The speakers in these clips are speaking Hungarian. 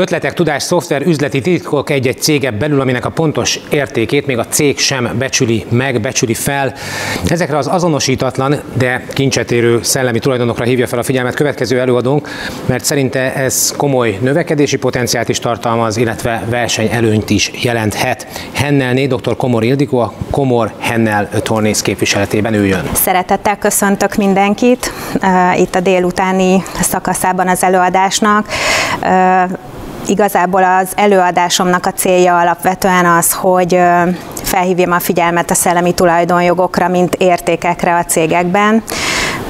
Ötletek, tudás, szoftver, üzleti titkok egy-egy cége belül, aminek a pontos értékét még a cég sem becsüli meg, becsüli fel. Ezekre az azonosítatlan, de kincset érő szellemi tulajdonokra hívja fel a figyelmet következő előadónk, mert szerinte ez komoly növekedési potenciált is tartalmaz, illetve versenyelőnyt is jelenthet. Hennelné dr. Komor Ildikó, a Komor Hennel Tornész képviseletében ő jön. Szeretettel köszöntök mindenkit itt a délutáni szakaszában az előadásnak igazából az előadásomnak a célja alapvetően az, hogy felhívjam a figyelmet a szellemi tulajdonjogokra, mint értékekre a cégekben.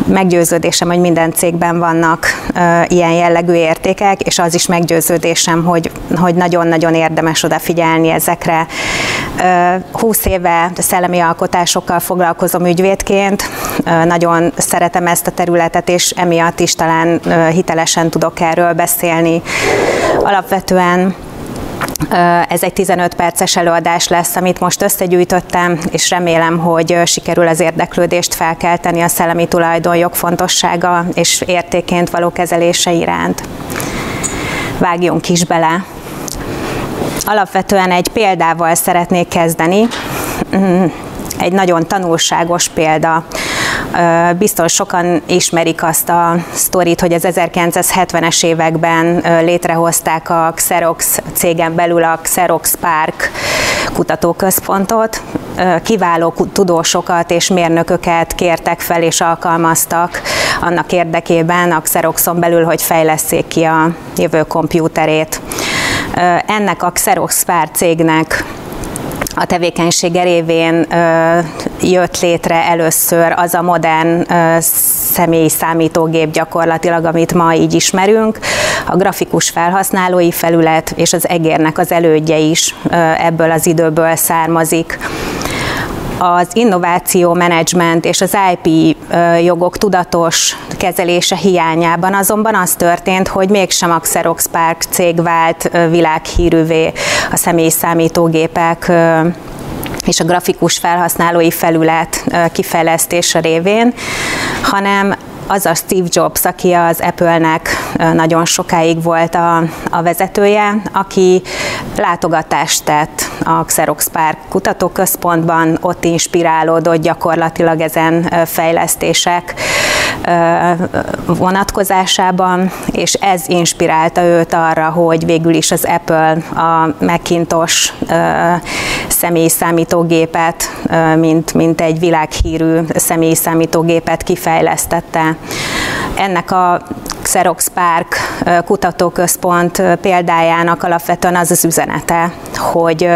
Meggyőződésem, hogy minden cégben vannak ilyen jellegű értékek, és az is meggyőződésem, hogy, hogy nagyon-nagyon érdemes odafigyelni ezekre. 20 éve szellemi alkotásokkal foglalkozom ügyvédként, nagyon szeretem ezt a területet, és emiatt is talán hitelesen tudok erről beszélni. Alapvetően ez egy 15 perces előadás lesz, amit most összegyűjtöttem, és remélem, hogy sikerül az érdeklődést felkelteni a szellemi tulajdonjog fontossága és értéként való kezelése iránt. Vágjunk is bele. Alapvetően egy példával szeretnék kezdeni. Mm, egy nagyon tanulságos példa Biztos sokan ismerik azt a sztorit, hogy az 1970-es években létrehozták a Xerox cégen belül a Xerox Park kutatóközpontot. Kiváló tudósokat és mérnököket kértek fel és alkalmaztak annak érdekében a Xeroxon belül, hogy fejleszék ki a jövő kompjúterét. Ennek a Xerox Park cégnek a tevékenysége révén jött létre először az a modern személyi számítógép gyakorlatilag, amit ma így ismerünk. A grafikus felhasználói felület és az egérnek az elődje is ebből az időből származik az innováció menedzsment és az IP jogok tudatos kezelése hiányában. Azonban az történt, hogy mégsem a Xerox Park cég vált világhírűvé a személyi számítógépek és a grafikus felhasználói felület kifejlesztése révén, hanem az a Steve Jobs, aki az Apple-nek nagyon sokáig volt a, a vezetője, aki látogatást tett a Xerox Park kutatóközpontban, ott inspirálódott gyakorlatilag ezen fejlesztések vonatkozásában, és ez inspirálta őt arra, hogy végül is az Apple a Macintosh személyi számítógépet, mint, mint egy világhírű személyi számítógépet kifejlesztette. Ennek a Xerox Park kutatóközpont példájának alapvetően az az üzenete, hogy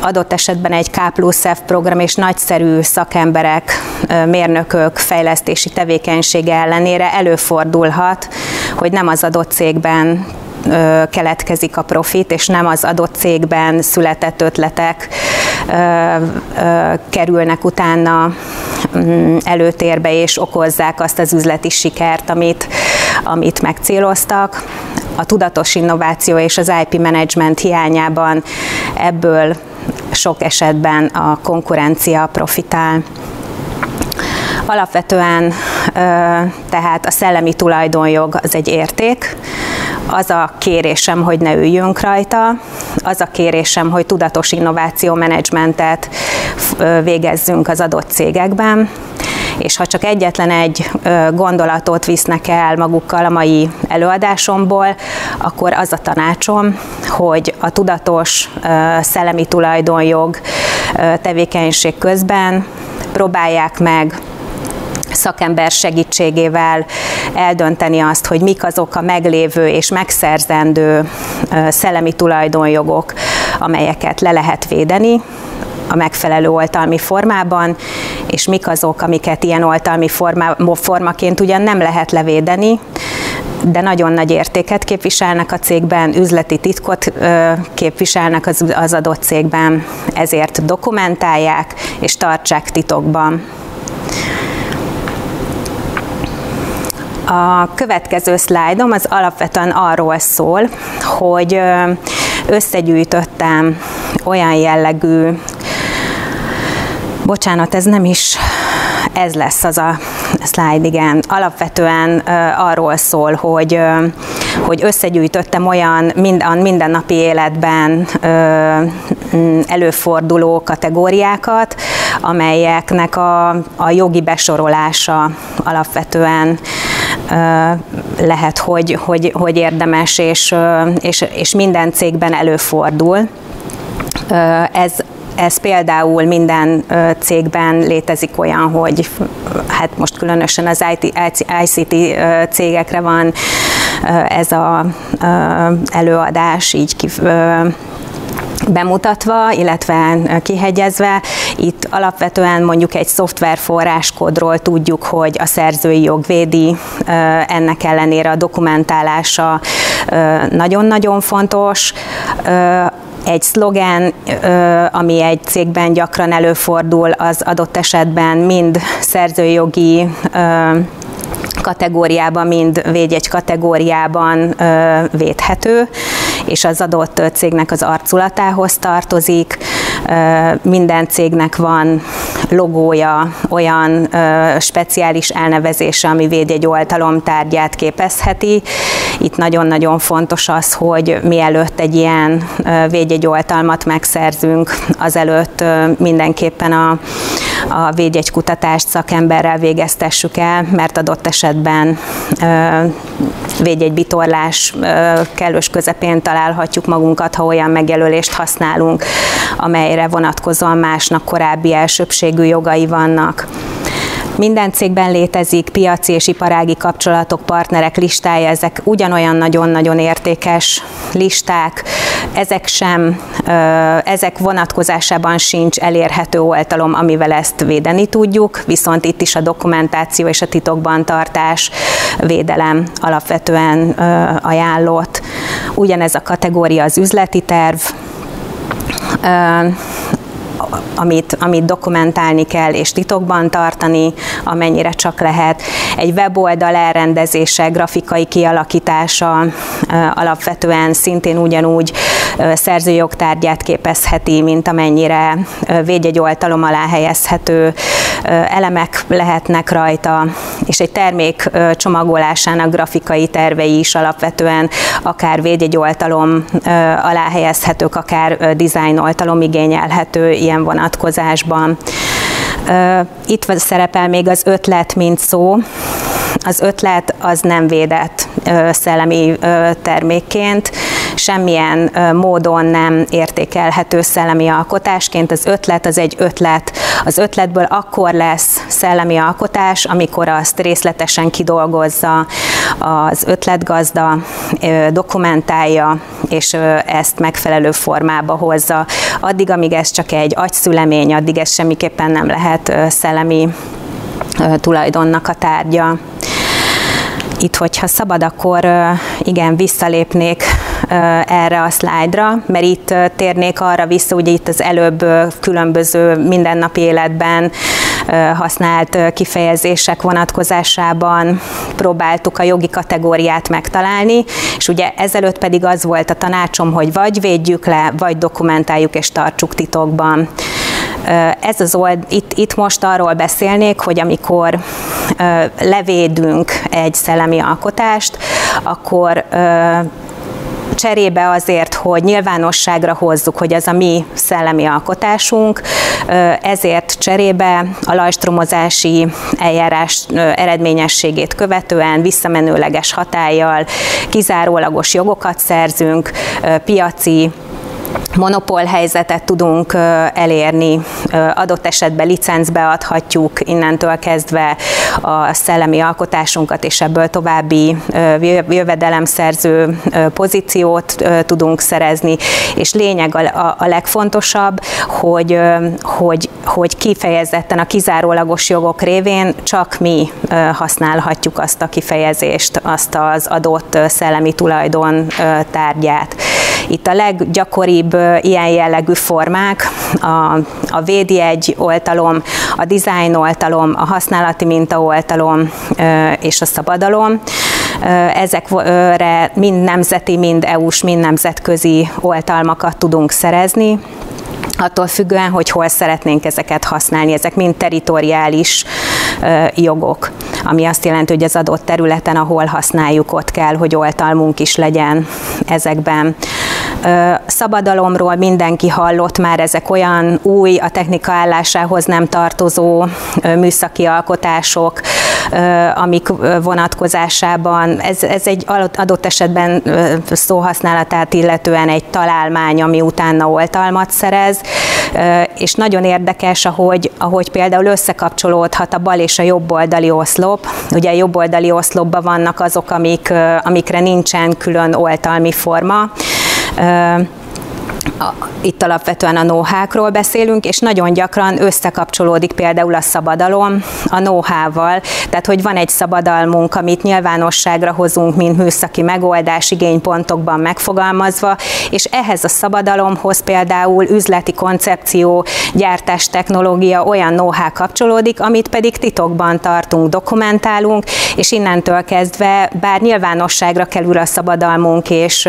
adott esetben egy K plusz F program és nagyszerű szakemberek, mérnökök fejlesztési tevékenysége ellenére előfordulhat, hogy nem az adott cégben keletkezik a profit, és nem az adott cégben született ötletek kerülnek utána mm, előtérbe, és okozzák azt az üzleti sikert, amit, amit megcéloztak. A tudatos innováció és az IP management hiányában ebből sok esetben a konkurencia profitál. Alapvetően tehát a szellemi tulajdonjog az egy érték, az a kérésem, hogy ne üljünk rajta, az a kérésem, hogy tudatos innováció menedzsmentet végezzünk az adott cégekben, és ha csak egyetlen egy gondolatot visznek el magukkal a mai előadásomból, akkor az a tanácsom, hogy a tudatos szellemi tulajdonjog tevékenység közben próbálják meg szakember segítségével eldönteni azt, hogy mik azok a meglévő és megszerzendő szellemi tulajdonjogok, amelyeket le lehet védeni, a megfelelő oltalmi formában, és mik azok, amiket ilyen oltalmi forma, formaként ugyan nem lehet levédeni, de nagyon nagy értéket képviselnek a cégben, üzleti titkot képviselnek az, az adott cégben, ezért dokumentálják és tartsák titokban. A következő szlájdom az alapvetően arról szól, hogy összegyűjtöttem olyan jellegű, bocsánat, ez nem is ez lesz az a slide, igen. Alapvetően arról szól, hogy hogy összegyűjtöttem olyan minden, mindennapi életben előforduló kategóriákat, amelyeknek a, a jogi besorolása alapvetően lehet, hogy, hogy, hogy érdemes, és, és, és minden cégben előfordul. Ez ez például minden cégben létezik olyan, hogy hát most különösen az IT, ICT cégekre van ez az előadás így bemutatva, illetve kihegyezve. Itt alapvetően mondjuk egy szoftverforráskodról tudjuk, hogy a szerzői jog védi, ennek ellenére a dokumentálása nagyon-nagyon fontos egy szlogen, ami egy cégben gyakran előfordul, az adott esetben mind szerzőjogi kategóriában, mind védjegy kategóriában védhető, és az adott cégnek az arculatához tartozik. Minden cégnek van logója, olyan speciális elnevezése, ami védjegy oltalom tárgyát képezheti. Itt nagyon-nagyon fontos az, hogy mielőtt egy ilyen védjegy oltalmat megszerzünk, azelőtt mindenképpen a, a védjegy kutatást szakemberrel végeztessük el, mert adott esetben védjegy bitorlás kellős közepén találhatjuk magunkat, ha olyan megjelölést használunk, amelyre vonatkozóan másnak korábbi elsőbségű jogai vannak. Minden cégben létezik piaci és iparági kapcsolatok, partnerek listája, ezek ugyanolyan nagyon-nagyon értékes listák, ezek sem, ezek vonatkozásában sincs elérhető oltalom, amivel ezt védeni tudjuk, viszont itt is a dokumentáció és a titokban tartás védelem alapvetően ajánlott. Ugyanez a kategória az üzleti terv, amit, amit dokumentálni kell és titokban tartani, amennyire csak lehet. Egy weboldal elrendezése, grafikai kialakítása alapvetően szintén ugyanúgy szerzőjogtárgyát képezheti, mint amennyire védjegy oltalom alá helyezhető elemek lehetnek rajta, és egy termék csomagolásának grafikai tervei is alapvetően akár védjegy oltalom alá helyezhetők, akár design oltalom igényelhető ilyen vonatkozásban. Itt szerepel még az ötlet, mint szó. Az ötlet az nem védett szellemi termékként, semmilyen módon nem értékelhető szellemi alkotásként. Az ötlet az egy ötlet. Az ötletből akkor lesz szellemi alkotás, amikor azt részletesen kidolgozza az ötletgazda, dokumentálja, és ezt megfelelő formába hozza. Addig, amíg ez csak egy agyszülemény, addig ez semmiképpen nem lehet szellemi tulajdonnak a tárgya. Itt, hogyha szabad, akkor igen, visszalépnék erre a szlájdra, mert itt térnék arra vissza, ugye itt az előbb különböző mindennapi életben használt kifejezések vonatkozásában próbáltuk a jogi kategóriát megtalálni, és ugye ezelőtt pedig az volt a tanácsom, hogy vagy védjük le, vagy dokumentáljuk és tartsuk titokban. Ez az old, itt, itt most arról beszélnék, hogy amikor levédünk egy szellemi alkotást, akkor cserébe azért, hogy nyilvánosságra hozzuk, hogy ez a mi szellemi alkotásunk, ezért cserébe a lajstromozási eljárás eredményességét követően visszamenőleges hatállyal kizárólagos jogokat szerzünk, piaci monopól helyzetet tudunk elérni, adott esetben licencbe adhatjuk innentől kezdve a szellemi alkotásunkat, és ebből további jövedelemszerző pozíciót tudunk szerezni, és lényeg a, legfontosabb, hogy, hogy, hogy kifejezetten a kizárólagos jogok révén csak mi használhatjuk azt a kifejezést, azt az adott szellemi tulajdon tárgyát. Itt a leggyakoribb ilyen jellegű formák, a, a védjegy oltalom, a design oltalom, a használati minta oltalom és a szabadalom. Ezekre mind nemzeti, mind EU-s, mind nemzetközi oltalmakat tudunk szerezni attól függően, hogy hol szeretnénk ezeket használni, ezek mind teritoriális jogok. Ami azt jelenti, hogy az adott területen, ahol használjuk, ott kell, hogy oltalmunk is legyen ezekben. Szabadalomról mindenki hallott már, ezek olyan új, a technika állásához nem tartozó műszaki alkotások, amik vonatkozásában. Ez, ez egy adott esetben szóhasználatát illetően egy találmány, ami utána oltalmat szerez, és nagyon érdekes, ahogy, ahogy például összekapcsolódhat a bal és a jobb oldali oszlop. Ugye a jobb oldali oszlopban vannak azok, amik, amikre nincsen külön oltalmi forma, itt alapvetően a nóhákról beszélünk, és nagyon gyakran összekapcsolódik például a szabadalom a nóhával, tehát hogy van egy szabadalmunk, amit nyilvánosságra hozunk, mint műszaki megoldás igénypontokban megfogalmazva, és ehhez a szabadalomhoz például üzleti koncepció, gyártás technológia, olyan nóhá kapcsolódik, amit pedig titokban tartunk, dokumentálunk, és innentől kezdve, bár nyilvánosságra kerül a szabadalmunk, és,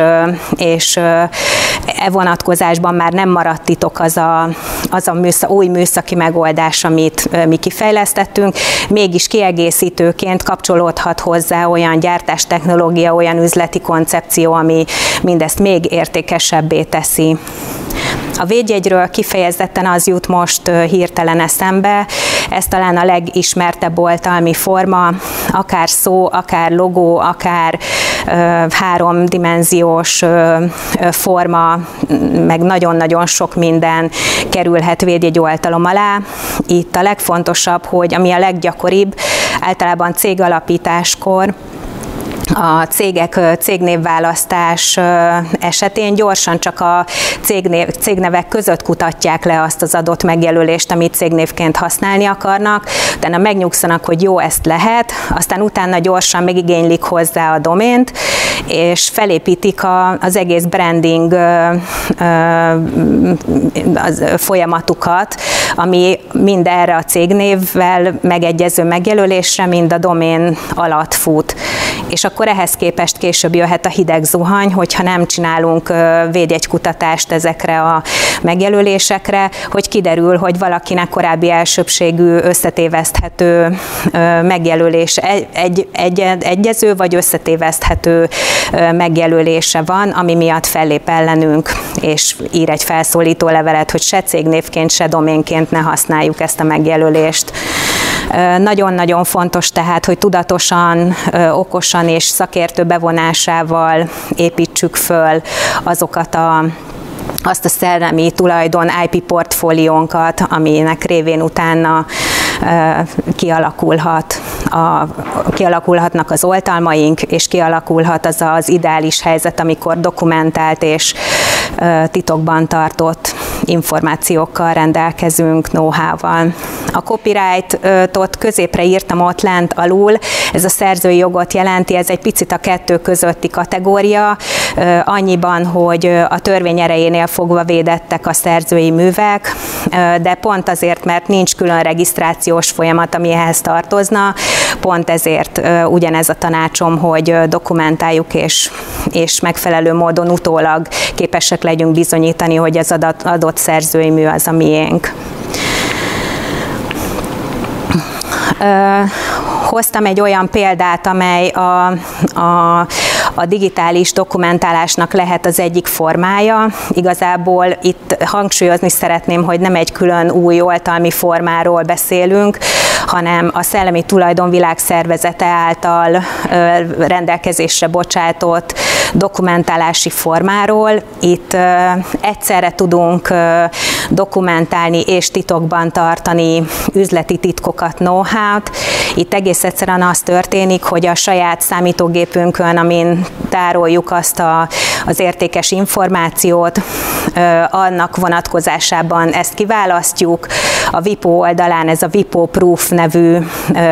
és e vonatkozásban vonatkozásban már nem maradt titok az a, az a műsz, új műszaki megoldás, amit mi kifejlesztettünk, mégis kiegészítőként kapcsolódhat hozzá olyan gyártástechnológia, olyan üzleti koncepció, ami mindezt még értékesebbé teszi. A védjegyről kifejezetten az jut most hirtelen eszembe, ez talán a legismertebb oltalmi forma, akár szó, akár logó, akár háromdimenziós forma, meg nagyon-nagyon sok minden kerülhet védjegyoltalom alá. Itt a legfontosabb, hogy ami a leggyakoribb, általában cégalapításkor, a cégek cégnévválasztás esetén gyorsan csak a cégnév, cégnevek között kutatják le azt az adott megjelölést, amit cégnévként használni akarnak, utána megnyugszanak, hogy jó, ezt lehet, aztán utána gyorsan megigénylik hozzá a domént, és felépítik a, az egész branding az folyamatukat, ami mind erre a cégnévvel megegyező megjelölésre, mind a domén alatt fut. És akkor ehhez képest később jöhet a hideg zuhany, hogyha nem csinálunk védjegykutatást ezekre a megjelölésekre, hogy kiderül, hogy valakinek korábbi elsőbségű összetéveszthető megjelölés, egy, egy, egyező vagy összetéveszthető megjelölése van, ami miatt fellép ellenünk, és ír egy felszólító levelet, hogy se cégnévként, se doménként ne használjuk ezt a megjelölést. Nagyon-nagyon fontos tehát, hogy tudatosan, okosan és szakértő bevonásával építsük föl azokat a azt a szellemi tulajdon IP portfóliónkat, aminek révén utána kialakulhat a, kialakulhatnak az oltalmaink, és kialakulhat az az ideális helyzet, amikor dokumentált és titokban tartott információkkal rendelkezünk, know-how-val. A copyright-ot középre írtam ott lent alul, ez a szerzői jogot jelenti, ez egy picit a kettő közötti kategória, annyiban, hogy a törvény erejénél fogva védettek a szerzői művek, de pont azért, mert nincs külön regisztrációs folyamat, ami ehhez tartozna, pont ezért ugyanez a tanácsom, hogy dokumentáljuk és, és megfelelő módon utólag képesek legyünk bizonyítani, hogy az adott szerzői mű az a miénk. Hoztam egy olyan példát, amely a, a, a digitális dokumentálásnak lehet az egyik formája. Igazából itt hangsúlyozni szeretném, hogy nem egy külön új oltalmi formáról beszélünk, hanem a Szellemi Tulajdon Világszervezete által rendelkezésre bocsátott dokumentálási formáról. Itt egyszerre tudunk dokumentálni és titokban tartani üzleti titkokat, know-how-t. Itt egész egyszerűen az történik, hogy a saját számítógépünkön, amin tároljuk azt a, az értékes információt, annak vonatkozásában ezt kiválasztjuk. A VIPO oldalán ez a VIPO Proof nevű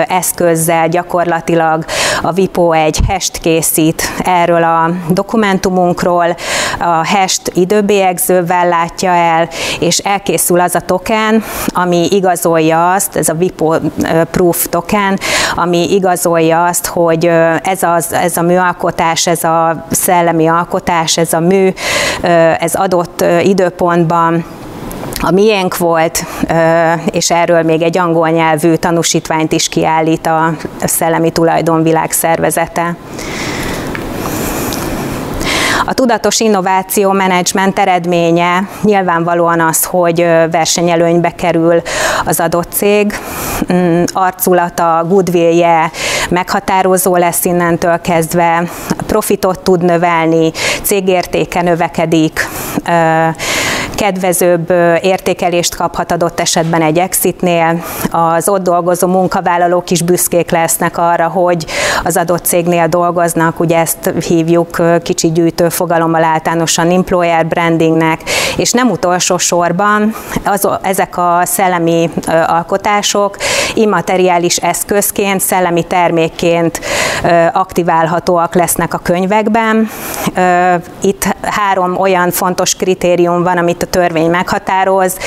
eszközzel gyakorlatilag a VIPO egy hest készít erről a dokumentumunkról, a hest időbélyegzővel látja el, és elkészül az a token, ami igazolja azt, ez a VIPO Proof token, ami igazolja azt, hogy ez, az, ez a műalkotás, ez a szellemi alkotás, ez a mű, ez adott időpontban a miénk volt, és erről még egy angol nyelvű tanúsítványt is kiállít a Szellemi Tulajdonvilág szervezete. A tudatos innováció menedzsment eredménye nyilvánvalóan az, hogy versenyelőnybe kerül az adott cég, mm, arculata, goodwillje meghatározó lesz innentől kezdve, profitot tud növelni, cégértéke növekedik, kedvezőbb értékelést kaphat adott esetben egy exitnél. Az ott dolgozó munkavállalók is büszkék lesznek arra, hogy az adott cégnél dolgoznak, ugye ezt hívjuk kicsi gyűjtő fogalommal általánosan employer brandingnek, és nem utolsó sorban az, ezek a szellemi alkotások immateriális eszközként, szellemi termékként aktiválhatóak lesznek a könyvekben. Itt három olyan fontos kritérium van, amit a törvény meghatároz.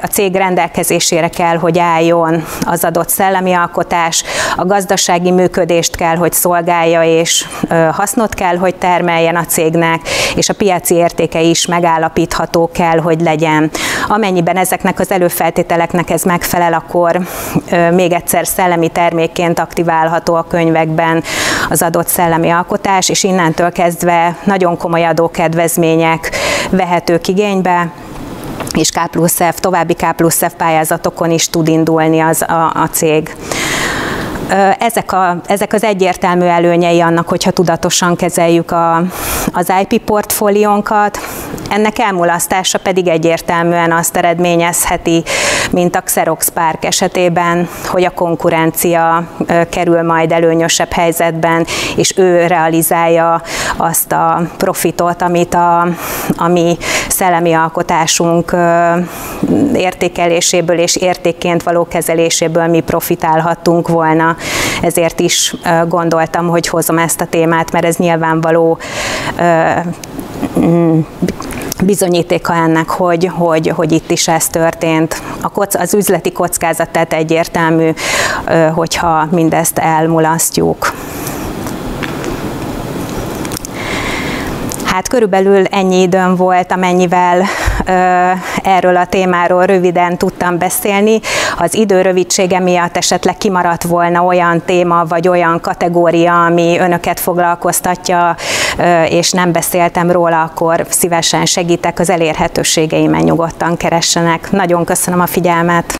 A cég rendelkezésére kell, hogy álljon az adott szellemi alkotás, a gazdasági működést kell, hogy szolgálja, és hasznot kell, hogy termeljen a cégnek, és a piaci értéke is megállapítható kell, hogy legyen. Amennyiben ezeknek az előfeltételeknek ez megfelel, akkor még egyszer szellemi termékként aktiválható a könyvekben az adott szellemi alkotás, és innentől kezdve nagyon komoly adókedvezmények vehetők igénybe, és K plusz F, további K plusz F pályázatokon is tud indulni az, a, a cég. Ezek, a, ezek az egyértelmű előnyei annak, hogyha tudatosan kezeljük a, az IP portfóliónkat, ennek elmulasztása pedig egyértelműen azt eredményezheti, mint a Xerox Park esetében, hogy a konkurencia kerül majd előnyösebb helyzetben, és ő realizálja azt a profitot, amit a, a mi szellemi alkotásunk értékeléséből és értékként való kezeléséből mi profitálhattunk volna. Ezért is gondoltam, hogy hozom ezt a témát, mert ez nyilvánvaló bizonyítéka ennek, hogy, hogy, hogy itt is ez történt. A koc, az üzleti kockázat tehát egyértelmű, hogyha mindezt elmulasztjuk. Hát körülbelül ennyi időm volt, amennyivel erről a témáról röviden tudtam beszélni. Az idő rövidsége miatt esetleg kimaradt volna olyan téma vagy olyan kategória, ami önöket foglalkoztatja, és nem beszéltem róla, akkor szívesen segítek az elérhetőségeimen nyugodtan keressenek. Nagyon köszönöm a figyelmet!